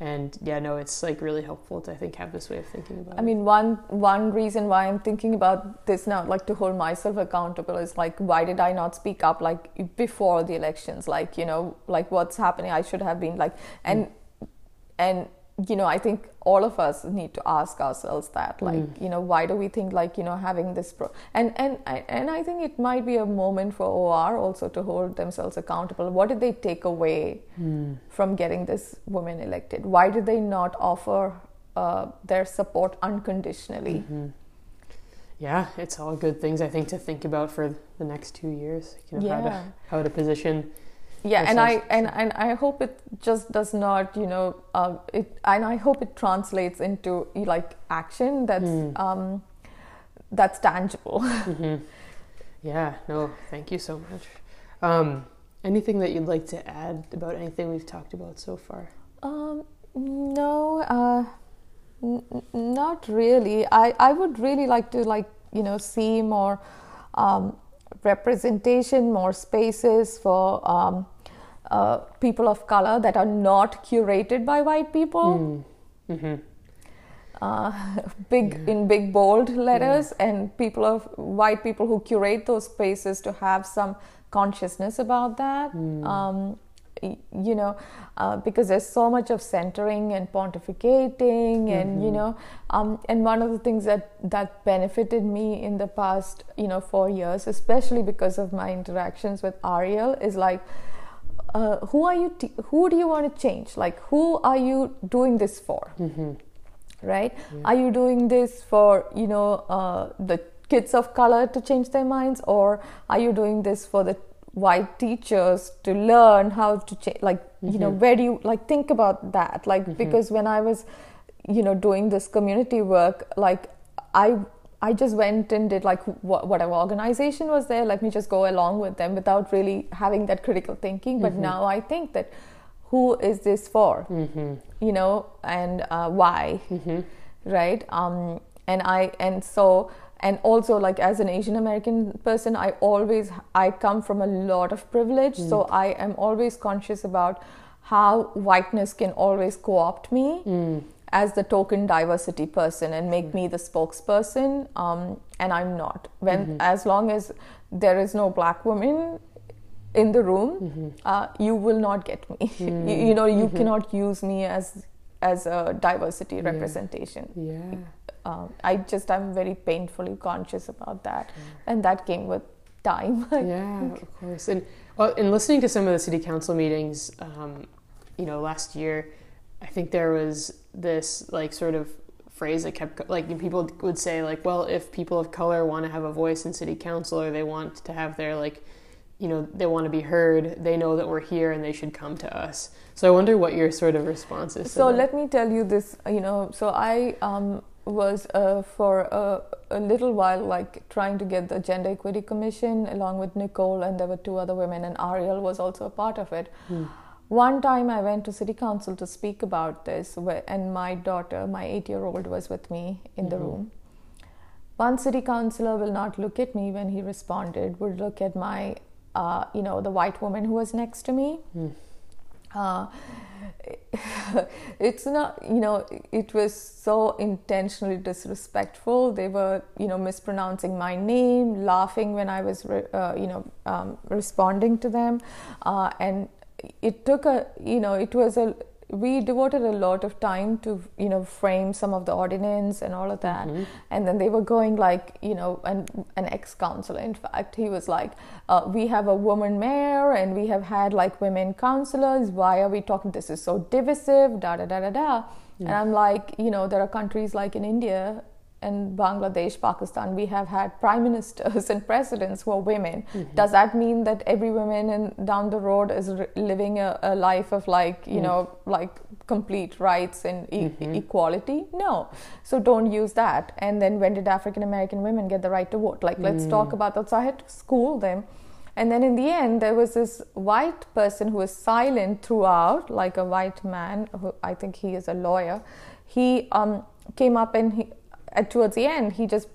and yeah, no, it's like really helpful to I think have this way of thinking about I it. mean, one one reason why I'm thinking about this now, like to hold myself accountable, is like why did I not speak up like before the elections? Like you know, like what's happening? I should have been like, and and you know, I think all of us need to ask ourselves that, like mm. you know, why do we think like you know having this pro and and I- and I think it might be a moment for OR also to hold themselves accountable. What did they take away hmm. from getting this woman elected? Why did they not offer uh, their support unconditionally? Mm-hmm. yeah, it's all good things I think to think about for the next two years. You know, how Yeah. to how to position. Yeah and i and, and i hope it just does not you know uh, it and i hope it translates into like action that's um that's tangible. Yeah, no, thank you so much. Um, anything that you'd like to add about anything we've talked about so far? um no uh n- n- not really. I i would really like to like you know see more um representation more spaces for um uh, people of color that are not curated by white people. Uh, big in big bold letters and people of white people who curate those spaces to have some consciousness about that. Um, you know uh, because there's so much of centering and pontificating and you know um, and one of the things that that benefited me in the past you know four years especially because of my interactions with ariel is like uh, who are you t- who do you want to change? Like who are you doing this for? Right? Are you doing this for you know uh, the kids of color to change their minds? Or are you doing this for the white teachers to learn how to change like you know where do you like think about that? Like because when i was you know doing this community work like i i just went and did like wh- whatever organization was there. Let me just go along with them without really having that critical thinking. But mm-hmm. now i think that who is this for? Mm-hmm. You know and uh, why? Mm-hmm. Right? Um and i and so and also like as an asian american person i always i come from a lot of privilege. So mm. i am always conscious about how whiteness can always co-opt me mm. As the token diversity person and make me the spokesperson um, and i'm not. When as long as there is no black woman in the room uh, you will not get me. You, you know you cannot use me as as a diversity representation. Yeah. um, I just I'm very painfully conscious about that, and that came with time. yeah, of course. And well, in listening to some of the city council meetings, um, you know, last year, I think there was this like sort of phrase that kept like people would say like, well, if people of color want to have a voice in city council or they want to have their like, you know, they want to be heard, they know that we're here and they should come to us. So I wonder what your sort of response is. So let me tell you this. You know, so I um, was uh, for a, a, little while like trying to get the Gender Equity Commission along with Nicole, and there were two other women, and Ariel was also a part of it. Hmm. One time I went to City Council to speak about this, and my daughter, my eight year old, was with me in mm-hmm. the room. One city councilor will not look at me when he responded, would look at my, uh, you know, the white woman who was next to me. Mm. Uh, it's not you know it was so intentionally disrespectful they were you know mispronouncing my name laughing when i was re- uh, you know um, responding to them uh, and it took a you know it was a we devoted a lot of time to you know frame some of the ordinance and all of that. Mm-hmm. and then they were going like you know an, an ex-councillor in fact he was like uh, we have a woman mayor and we have had like women councillors why are we talking? This is so divisive da da da da da. Mm-hmm. and i'm like you know there are countries like in india in Bangladesh, Pakistan, we have had prime ministers and presidents who are women. Mm-hmm. Does that mean that every woman in, down the road is re- living a, a, life of like, you mm. know, like complete rights and e- mm-hmm. equality? No. So don't use that. And then when did African American women get the right to vote? Like, let's mm. talk about that. So I had to school them. And then in the end, there was this white person who was silent throughout, like a white man, who I think he is a lawyer. He um, came up and he, at towards the end, he just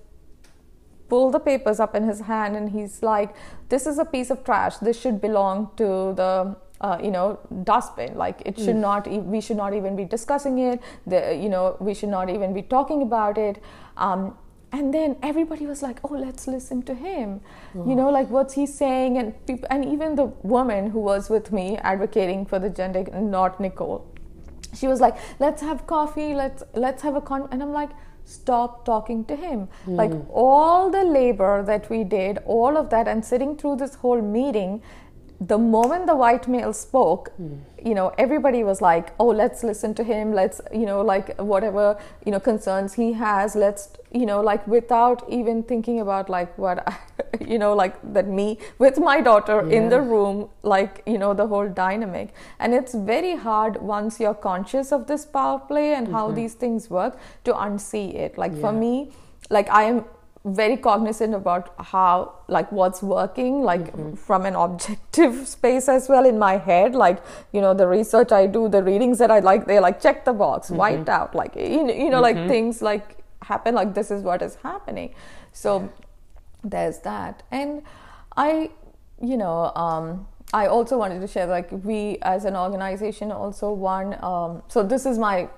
pulled the papers up in his hand and he's like, "This is a piece of trash. This should belong to the." Uh, you know, dustbin. Like it should mm. not. E- we should not even be discussing it. The, you know, we should not even be talking about it. Um, and then everybody was like oh let's listen to him oh. you know like what's he saying and people, and even the woman who was with me advocating for the gender not nicole she was like let's have coffee let's let's have a con and i'm like stop talking to him. Mm. Like all the labor that we did, all of that, and sitting through this whole meeting, the moment the white male spoke, mm. you know, everybody was like, "Oh, let's listen to him. Let's, you know, like whatever you know concerns he has. Let's, you know, like without even thinking about like what, I, you know, like that me with my daughter yeah. in the room, like you know, the whole dynamic. And it's very hard once you're conscious of this power play and mm-hmm. how these things work to unsee it. Like yeah. for me, like I am very cognizant about how like what's working like mm-hmm. from an objective space as well in my head like you know the research i do the readings that i like they like check the box mm-hmm. white out like you know, you know mm-hmm. like things like happen like this is what is happening so yeah. there's that and i you know um I also wanted to share like we as an organization also won um, so this is my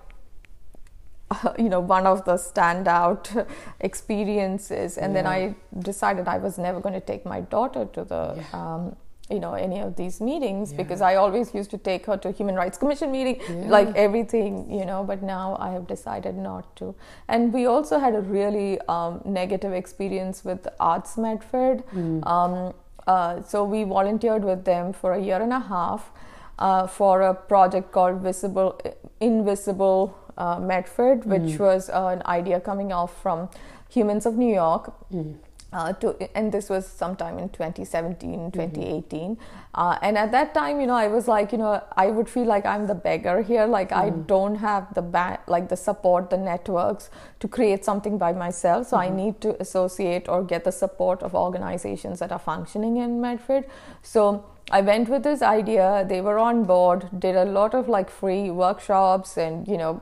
you know one of the standout experiences and yeah. then i decided i was never going to take my daughter to the yeah. um, you know any of these meetings yeah. because i always used to take her to human rights commission meeting like everything you know but now i have decided not to and we also had a really um, negative experience with arts medford mm. um, uh, so we volunteered with them for a year and a half uh, for a project called visible invisible uh, Medford, which mm. was uh, an idea coming off from Humans of New York. Mm. Uh, to, and this was sometime in 2017 2018 mm-hmm. uh, and at that time you know i was like you know i would feel like i'm the beggar here like mm. i don't have the ba- like the support the networks to create something by myself so mm-hmm. i need to associate or get the support of organizations that are functioning in medford so I went with this idea. They were on board, did a lot of like free workshops and, you know,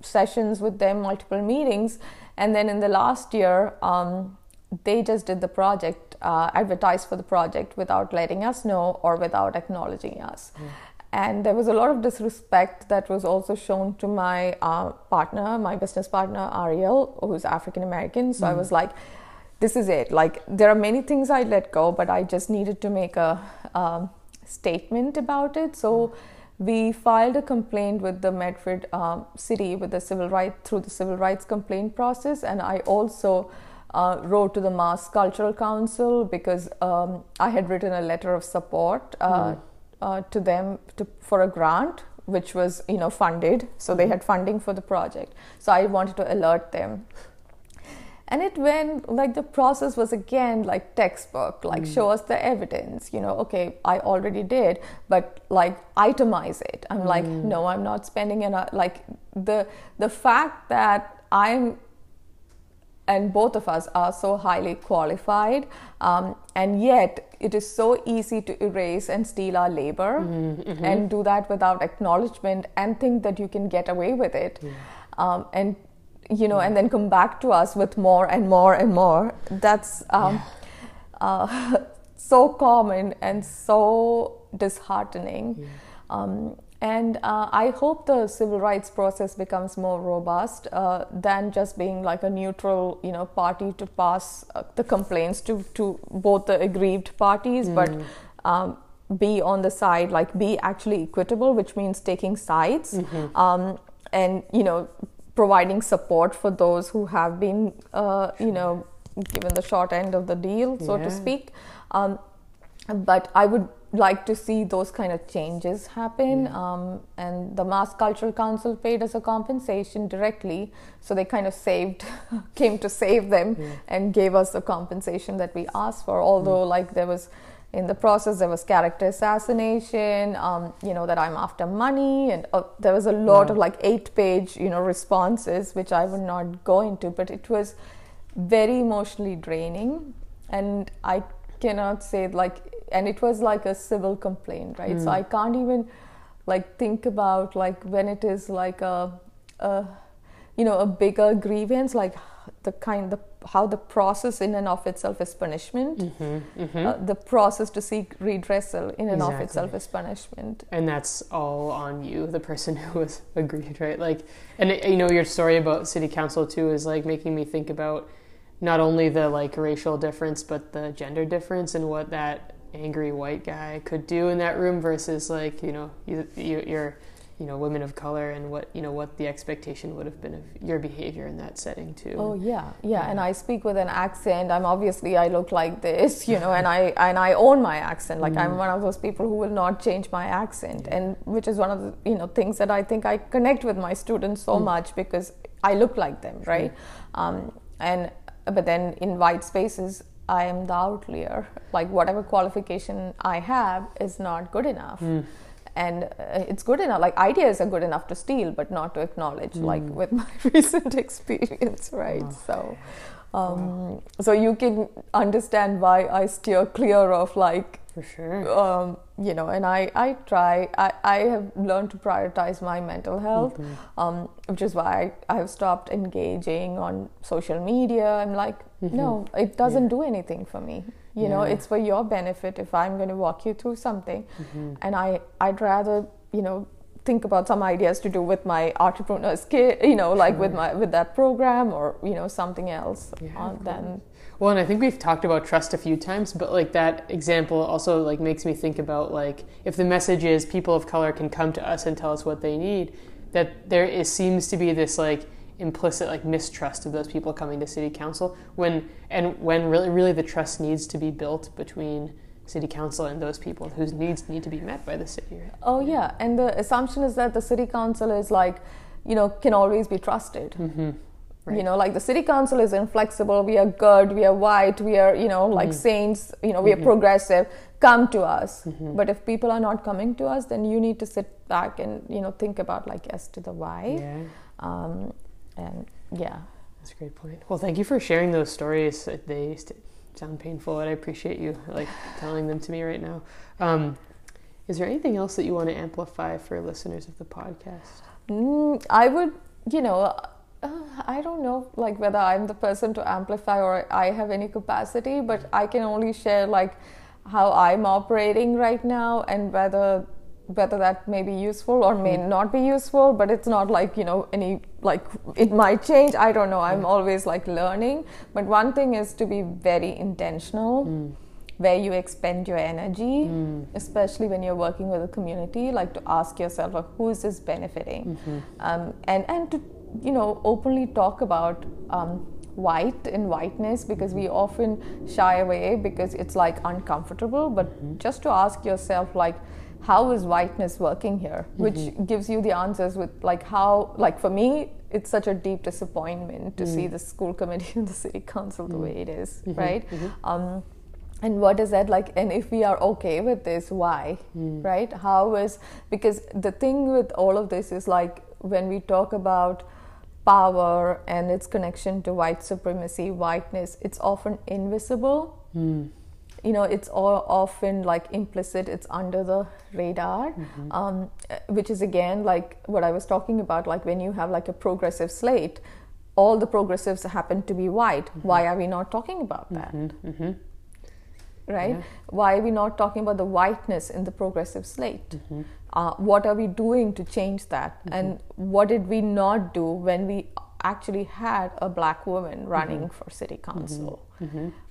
sessions with them, multiple meetings. And then in the last year, um, they just did the project, uh, advertised for the project without letting us know or without acknowledging us. Mm. And there was a lot of disrespect that was also shown to my uh, partner, my business partner, Ariel, who's African American. So mm. I was like, this is it. Like, there are many things I let go, but I just needed to make a um, statement about it. So we filed a complaint with the Medford um, city with the civil right through the civil rights complaint process, and I also uh, wrote to the Mass Cultural Council because um, I had written a letter of support uh, mm. uh, to them to, for a grant which was you know funded so they had funding for the project so i wanted to alert them and it went like the process was again like textbook like mm. show us the evidence you know okay i already did but like itemize it i'm mm. like no i'm not spending enough like the the fact that i'm and both of us are so highly qualified um, and yet it is so easy to erase and steal our labor mm-hmm. and do that without acknowledgement and think that you can get away with it yeah. um, and you know, and then come back to us with more and more and more. That's um, yeah. uh, so common and so disheartening. Yeah. Um, and uh, I hope the civil rights process becomes more robust uh, than just being like a neutral, you know, party to pass uh, the complaints to, to both the aggrieved parties, mm. but um, be on the side, like be actually equitable, which means taking sides. Mm-hmm. Um, and you know providing support for those who have been, uh, you know, given the short end of the deal, so yeah. to speak. Um, but I would like to see those kind of changes happen. Yeah. Um, and the Mass Cultural Council paid us a compensation directly, so they kind of saved, came to save them, yeah. and gave us the compensation that we asked for. Although, mm. like there was in the process there was character assassination um, you know that i'm after money and uh, there was a lot wow. of like eight page you know responses which i would not go into but it was very emotionally draining and i cannot say like and it was like a civil complaint right mm. so i can't even like think about like when it is like a, a you know a bigger grievance like the kind the how the process in and of itself is punishment. Mm-hmm, mm-hmm. Uh, the process to seek redressal in and exactly. of itself is punishment. And that's all on you, the person who was aggrieved, right? Like, and it, you know, your story about city council too is like making me think about not only the like racial difference, but the gender difference and what that angry white guy could do in that room versus like you know you, you, you're you know women of color and what you know what the expectation would have been of your behavior in that setting too. Oh yeah. Yeah and i speak with an accent. I'm obviously i look like this you know and i and i own my accent. Like mm. i'm one of those people who will not change my accent and which is one of the you know things that i think i connect with my students so mm. much because i look like them right? Um, and but then in white spaces i am the outlier. Like whatever qualification i have is not good enough. Mm and uh, it's good enough like ideas are good enough to steal but not to acknowledge mm. like with my recent experience right oh. so um, wow. so you can understand why i steer clear of like for sure um, you know and i i try i i have learned to prioritize my mental health mm-hmm. um, which is why I, I have stopped engaging on social media i'm like mm-hmm. no it doesn't yeah. do anything for me you yeah. know it's for your benefit if i'm going to walk you through something mm-hmm. and i i'd rather you know think about some ideas to do with my entrepreneur skill you know like sure. with my with that program or you know something else yeah, uh, then well and i think we've talked about trust a few times but like that example also like makes me think about like if the message is people of color can come to us and tell us what they need that there is seems to be this like implicit like mistrust of those people coming to city council when and when really really the trust needs to be built between city council and those people whose needs need to be met by the city right? oh yeah and the assumption is that the city council is like you know can always be trusted mm-hmm. right. you know like the city council is inflexible we are good we are white we are you know like mm-hmm. saints you know we mm-hmm. are progressive come to us mm-hmm. but if people are not coming to us then you need to sit back and you know think about like as to the why yeah. um, and yeah. That's a great point. Well thank you for sharing those stories. They sound painful and i appreciate you like telling them to me right now. Um, is there anything else that you want to amplify for listeners of the podcast? Mm, i would you know uh, I don't know like whether I'm the person to amplify or I have any capacity, but I can only share like how I'm operating right now and whether whether that may be useful or may hmm. not be useful but it's not like you know any like it might change i don't know i'm hmm. always like learning but one thing is to be very intentional mm. where you expend your energy mm. especially when you're working with a community like to ask yourself like, who is this benefiting mm-hmm. um, and and to you know openly talk about um, white and whiteness because we often shy away because it's like uncomfortable but mm-hmm. just to ask yourself like how is whiteness working here? Mm-hmm. Which gives you the answers with like how like for me it's such a deep disappointment to see mm. the school committee and the city council the mm. way it is, mm-hmm. right? Mm-hmm. Um, and what is that like? And if we are okay with this why? Mm. Right? How is because the thing with all of this is like when we talk about power and its connection to white supremacy whiteness it's often invisible you know it's all often like implicit it's under the radar mm-hmm. um, uh, which is again like what i was talking about like when you have like a progressive slate all the progressives happen to be white. Mm-hmm. Why are we not talking about that? Mm-hmm. Right? Why are we not talking about the whiteness in the progressive slate? Uh, what are we doing to change that? And what did we not do when we actually had a black woman running for city council?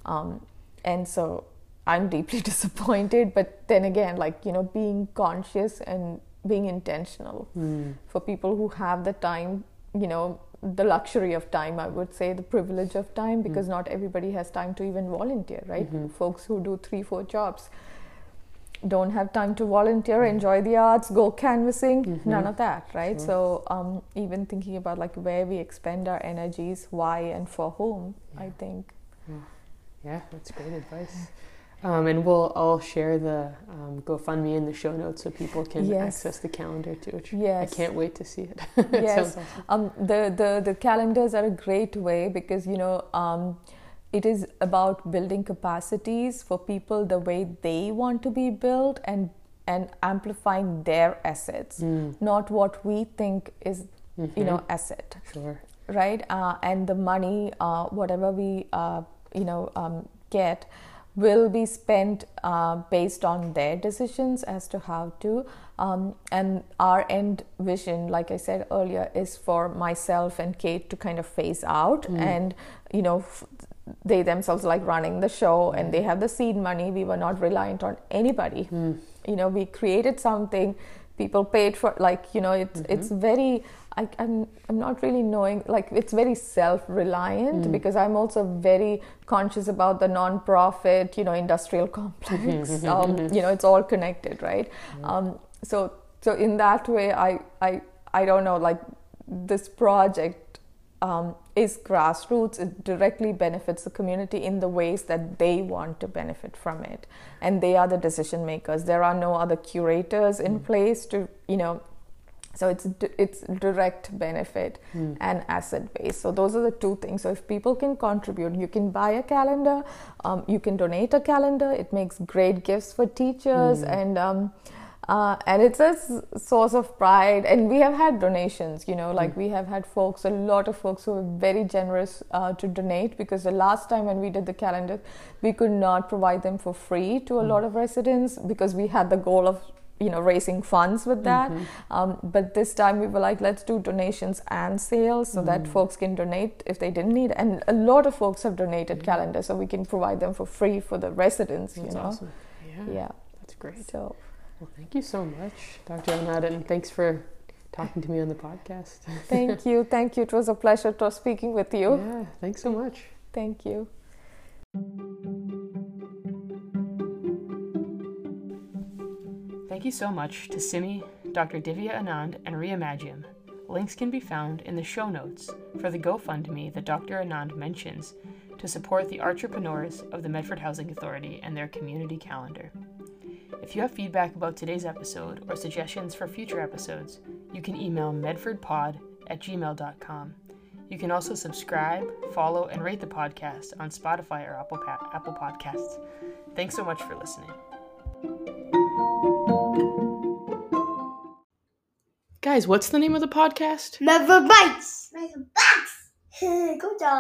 Um, and so i'm deeply disappointed but then again like you know being conscious and being intentional. Hmm. For people who have the time you know the luxury of time i would say the privilege of time hmm. because not everybody has time to even volunteer right? Mm-hmm. Folks who do three four jobs don't have time to volunteer hmm. enjoy the arts go canvassing mm-hmm. none of that right? So um, even thinking about like where we expend our energies why and for whom i think Yeah, that's great advice. Um, and we'll I'll share the um, GoFundMe in the show notes so people can Yes. access the calendar too. Which Yes. I can't wait to see it. it yes awesome. um, the, the the calendars are a great way because you know um, it is about building capacities for people the way they want to be built and and amplifying their assets Mm. not what we think is you know asset Sure. right? Uh, and the money, uh, whatever we uh, you know um, get, will be spent uh, based on their decisions as to how to. Um, and our end vision, like I said earlier, is for myself and Kate to kind of phase out, and you know. F- they themselves like running the show and they have the seed money we were not reliant on anybody you know we created something people paid for like you know it's it's very I, I'm I'm not really knowing like it's very self reliant mm. because I'm also very conscious about the non-profit you know industrial complex. Mm-hmm. Um, mm-hmm. you know it's all connected right? Mm. Um, so so in that way I I I don't know like this project um, is grassroots. It directly benefits the community in the ways that they want to benefit from it, and they are the decision makers. There are no other curators in place to, you know. So it's it's direct benefit and asset base. So those are the two things. So if people can contribute, you can buy a calendar, um, you can donate a calendar. It makes great gifts for teachers and. Um, uh, and it's a s- source of pride. And we have had donations you know like we have had folks a lot of folks who were very generous uh, to donate because the last time when we did the calendar we could not provide them for free to a lot of residents because we had the goal of you know raising funds with that. Um, but this time we were like let's do donations and sales so that folks can donate if they didn't need. And a lot of folks have donated calendars so we can provide them for free for the residents That's you know? awesome. Yeah, yeah. That's great. so Well, thank you so much, Dr. Anand, and thanks for talking to me on the podcast. Thank you. Thank you. It was a pleasure to speaking with you. Yeah, thanks so much. Thank you. Thank you so much to Simi, Dr. Divya Anand, and Reimagym. Links can be found in the show notes for the GoFundMe that Dr. Anand mentions to support the entrepreneurs of the Medford Housing Authority and their community calendar. If you have feedback about today's episode or suggestions for future episodes, you can email medfordpod at gmail.com. You can also subscribe, follow, and rate the podcast on Spotify or Apple, pa- Apple Podcasts. Thanks so much for listening. Guys, what's the name of the podcast? Never bites. Never bites. Good job.